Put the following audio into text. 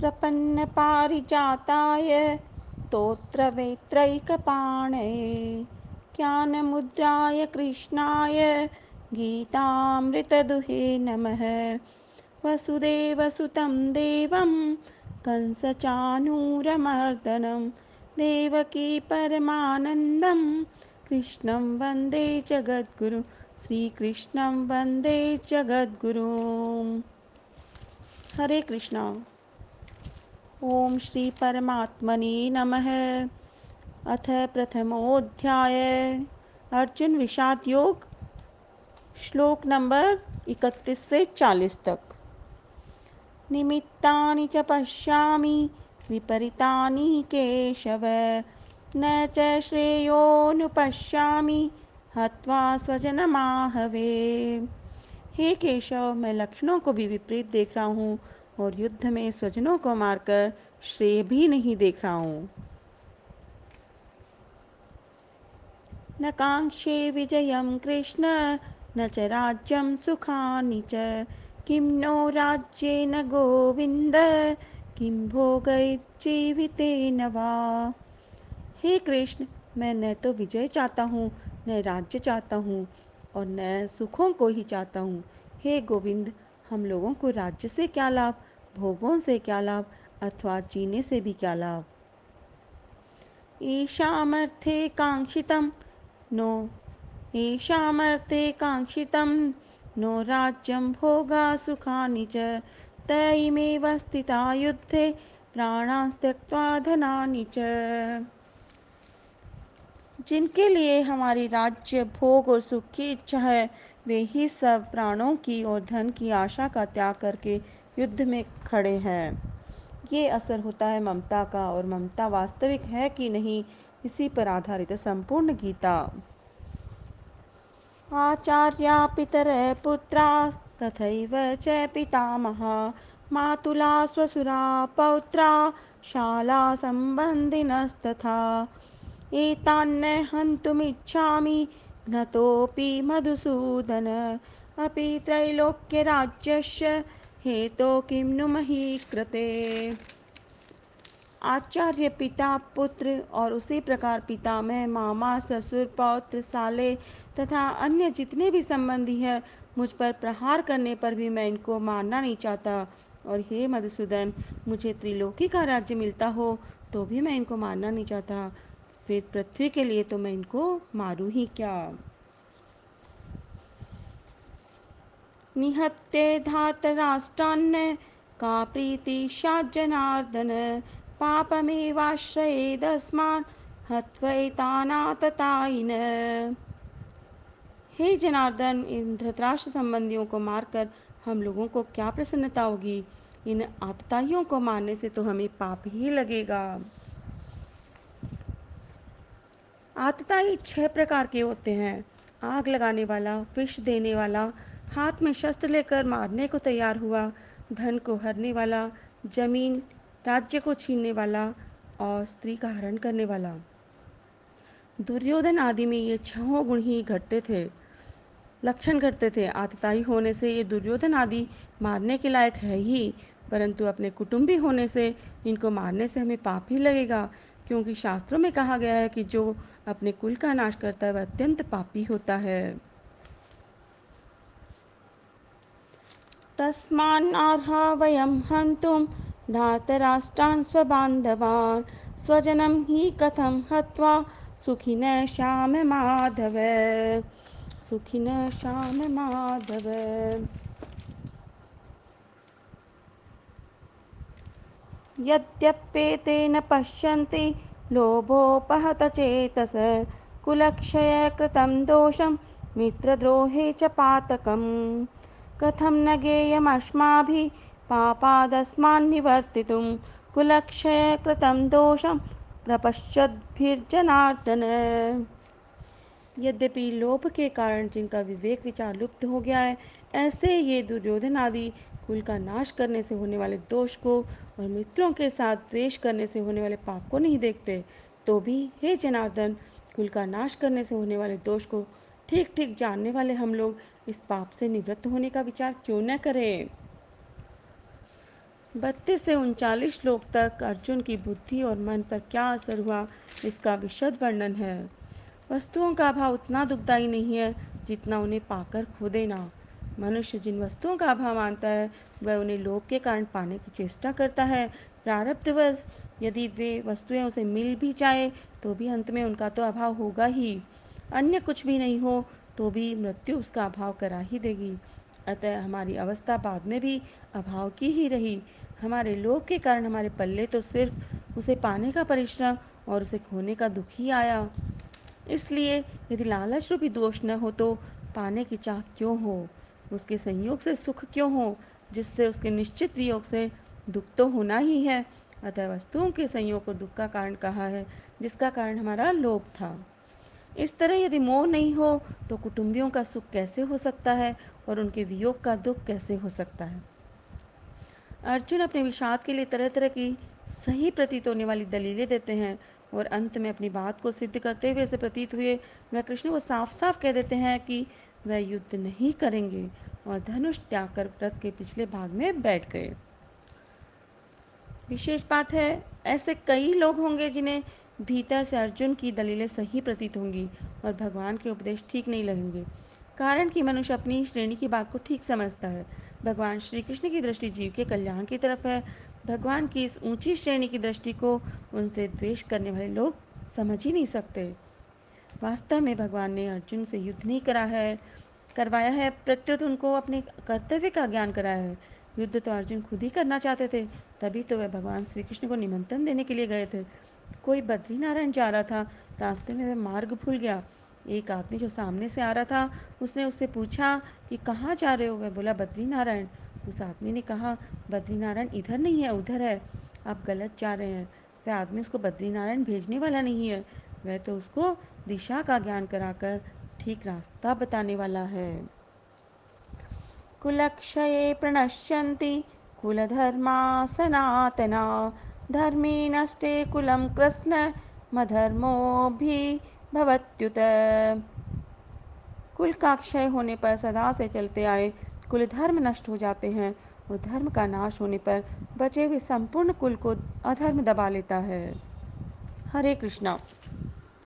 प्रपन्नपारिजाताय तोत्रवेत्रैकपाणये ज्ञानमुद्राय कृष्णाय गीतामृतदुहे नमः। वसुदेवसुतं देवं, कंसचानूरमर्दनं, देवकी परमानन्दं, कृष्णं वंदे जगद्गुरु, श्रीकृष्णं वंदे जगद्गुरुम् हरे कृष्णा। ओम श्री परमात्मने नमः। अथ प्रथमोऽध्याय अर्जुन विषाद योग, श्लोक नंबर 31 से 40 तक। निमित्तानि च पश्यामि, विपरीतानि केशव। न च श्रेयोनुपश्यामि हत्वा स्वजनमाहवे। हे केशव, मैं लक्षणों को भी विपरीत देख रहा हूँ। और युद्ध में स्वजनों को मारकर श्रेय भी नहीं देख रहा हूँ। न कांक्षे विजयं कृष्ण, न च राज्यं सुखानि च। किं नो राज्येन गोविन्द, किं भोगैर्जीवितेन वा। हे कृष्ण, मैं न तो विजय चाहता हूँ, न राज्य चाहता हूँ और न सुखों को ही चाहता हूँ। हे गोविंद हम लोगों को राज्य से क्या लाभ? भोगों से क्या लाभ, अथवा जीने से भी क्या लाभ? ईशामर्थे काङ्क्षितं नो। ईशामर्थे काङ्क्षितं नो। राज्यं भोगा सुखानि च त स्थिता युद्धे प्राणास्त्यक्त्वा धनानि च। जिनके लिए हमारी राज्य भोग और सुख की इच्छा है, वे ही सब प्राणों की और धन की आशा का त्याग करके युद्ध में खड़े हैं। ये असर होता है ममता का और ममता वास्तविक है कि नहीं, इसी पर आधारित है संपूर्ण गीता। आचार्या पितर पुत्रा तथैव च पितामहा, मातुला स्वसुरा पौत्रा, शाला सम्बन्धिनस्तथा एतान्न हन्तुमिच्छामि, घ्नतोऽपि मधुसूदन। अपि त्रैलोक्यराज्यस्य हेतो किं नु मही कृते आचार्य पिता पुत्र और उसी प्रकार पिता में मामा, ससुर, पौत्र, साले तथा अन्य जितने भी संबंधी हैं, मुझ पर प्रहार करने पर भी मैं इनको मारना नहीं चाहता। और हे मधुसूदन, मुझे त्रिलोकी का राज्य मिलता हो तो भी मैं इनको मारना नहीं चाहता। फिर पृथ्वी के लिए तो मैं इनको मारूं ही क्या? निहत्ते धार्तराष्ट्रान्न का प्रीतिशात् जनार्दन पापमेवाश्रयेदस्मान् हत्वैतानाततायिन हे जनार्दन, इन धृतराष्ट्र संबंधियों को मारकर हम लोगों को क्या प्रसन्नता होगी? इन आतताइयों को मारने से तो हमें पाप ही लगेगा। आतताई छह प्रकार के होते हैं। आग लगाने वाला, विष देने वाला हाथ में शस्त्र लेकर मारने को तैयार हुआ, धन को हरने वाला, ज़मीन राज्य को छीनने वाला और स्त्री का हरण करने वाला। दुर्योधन आदि में ये छहों गुण ही घटते थे, लक्षण घटते थे। आतताई होने से ये दुर्योधन आदि मारने के लायक है ही, परंतु अपने कुटुंबी होने से इनको मारने से हमें पाप ही लगेगा, क्योंकि शास्त्रों में कहा गया है कि जो अपने कुल का नाश करता है, वह अत्यंत पापी होता है। तस्मान्नार्हा वयं हन्तुं धार्तराष्ट्रान् स्वबान्धवान्। स्वजनं हि कथं हत्वा सुखिनः श्याम माधव। सुखिनः श्याम माधव। यद्यप्येते न पश्यन्ति चेतस। कुलक्षयकृतं दोषं मित्रद्रोहे च पातकम्। कथं न गेयमस्माभिः पापादस्मान्निवर्तितुं कुलक्षयकृतं दोषं प्रपश्यद्भिर्जनार्दन। यद्यपि लोभ के कारण जिनका विवेक विचार लुप्त हो गया है, ऐसे ये दुर्योधन आदि कुल का नाश करने से होने वाले दोष को और मित्रों के साथ द्वेष करने से होने वाले पाप को नहीं देखते तो भी हे जनार्दन, कुल का नाश करने से होने वाले दोष को ठीक ठीक, जानने वाले हम लोग इस पाप से निवृत्त होने का विचार क्यों न करें? बत्तीस से उनचालीस श्लोक तक अर्जुन की बुद्धि और मन पर क्या असर हुआ, इसका विशद वर्णन है। वस्तुओं का अभाव उतना दुखदायी नहीं है जितना उन्हें पाकर खो देना। मनुष्य जिन वस्तुओं का अभाव मानता है, वह उन्हें लोभ के कारण पाने की चेष्टा करता है। प्रारब्धवश यदि वे वस्तुएँ उसे मिल भी जाए तो भी अंत में उनका तो अभाव होगा ही। अन्य कुछ भी नहीं हो तो भी मृत्यु उसका अभाव करा ही देगी। अतः हमारी अवस्था बाद में भी अभाव की ही रही। हमारे लोभ के कारण हमारे पल्ले तो सिर्फ़ उसे पाने का परिश्रम और उसे खोने का दुख ही आया। इसलिए यदि लालच रूपी दोष न हो तो पाने की चाह क्यों हो? उसके संयोग से सुख क्यों हो? जिससे उसके निश्चित वियोग से दुख तो होना ही है। अतः वस्तुओं के संयोग को दुख का कारण कहा है, जिसका कारण हमारा लोभ था। इस तरह यदि मोह नहीं हो तो कुटुंबियों का सुख कैसे हो सकता है और उनके वियोग का दुख कैसे हो सकता है? अर्जुन अपने विषाद के लिए तरह तरह की सही प्रतीत होने वाली दलीलें देते हैं और अंत में अपनी बात को सिद्ध करते हुए ऐसे प्रतीत हुए वह कृष्ण को साफ़ साफ़ कह देते हैं कि वह युद्ध नहीं करेंगे और धनुष त्याग कर रथ के पिछले भाग में बैठ गए। विशेष बात है, ऐसे कई लोग होंगे जिन्हें भीतर से अर्जुन की दलीलें सही प्रतीत होंगी और भगवान के उपदेश ठीक नहीं लगेंगे। कारण कि मनुष्य अपनी श्रेणी की बात को ठीक समझता है। भगवान श्री कृष्ण की दृष्टि जीव के कल्याण की तरफ़ है। भगवान की इस ऊँची श्रेणी की दृष्टि को उनसे द्वेष करने वाले लोग समझ ही नहीं सकते। वास्तव में भगवान ने अर्जुन से युद्ध नहीं करा है, करवाया है, प्रत्युत उनको अपने कर्तव्य का ज्ञान कराया है। युद्ध तो अर्जुन खुद ही करना चाहते थे, तभी तो वह भगवान श्री कृष्ण को निमंत्रण देने के लिए गए थे। कोई बद्रीनारायण जा रहा था। रास्ते में वह मार्ग भूल गया। एक आदमी जो सामने से आ रहा था, उसने उससे पूछा कि कहाँ जा रहे हो? वह बोला, बद्रीनारायण। उस आदमी ने कहा, बद्रीनारायण इधर नहीं है, उधर है। आप गलत जा रहे हैं। वह आदमी उसको बद्रीनारायण भेजने वाला नहीं है। वह तो उसको दिशा का ज्ञान कराकर ठीक रास्ता बताने वाला है। कुलक्षये प्रणश्यन्ति कुलधर्मा सनातना। धर्मे नष्टे कुलम कृष्ण मधर्मो भी भवत्युत कुल का क्षय होने पर सदा से चलते आए, कुल धर्म नष्ट हो जाते हैं। और धर्म का नाश होने पर बचे हुए संपूर्ण कुल को अधर्म दबा लेता है। हरे कृष्णा।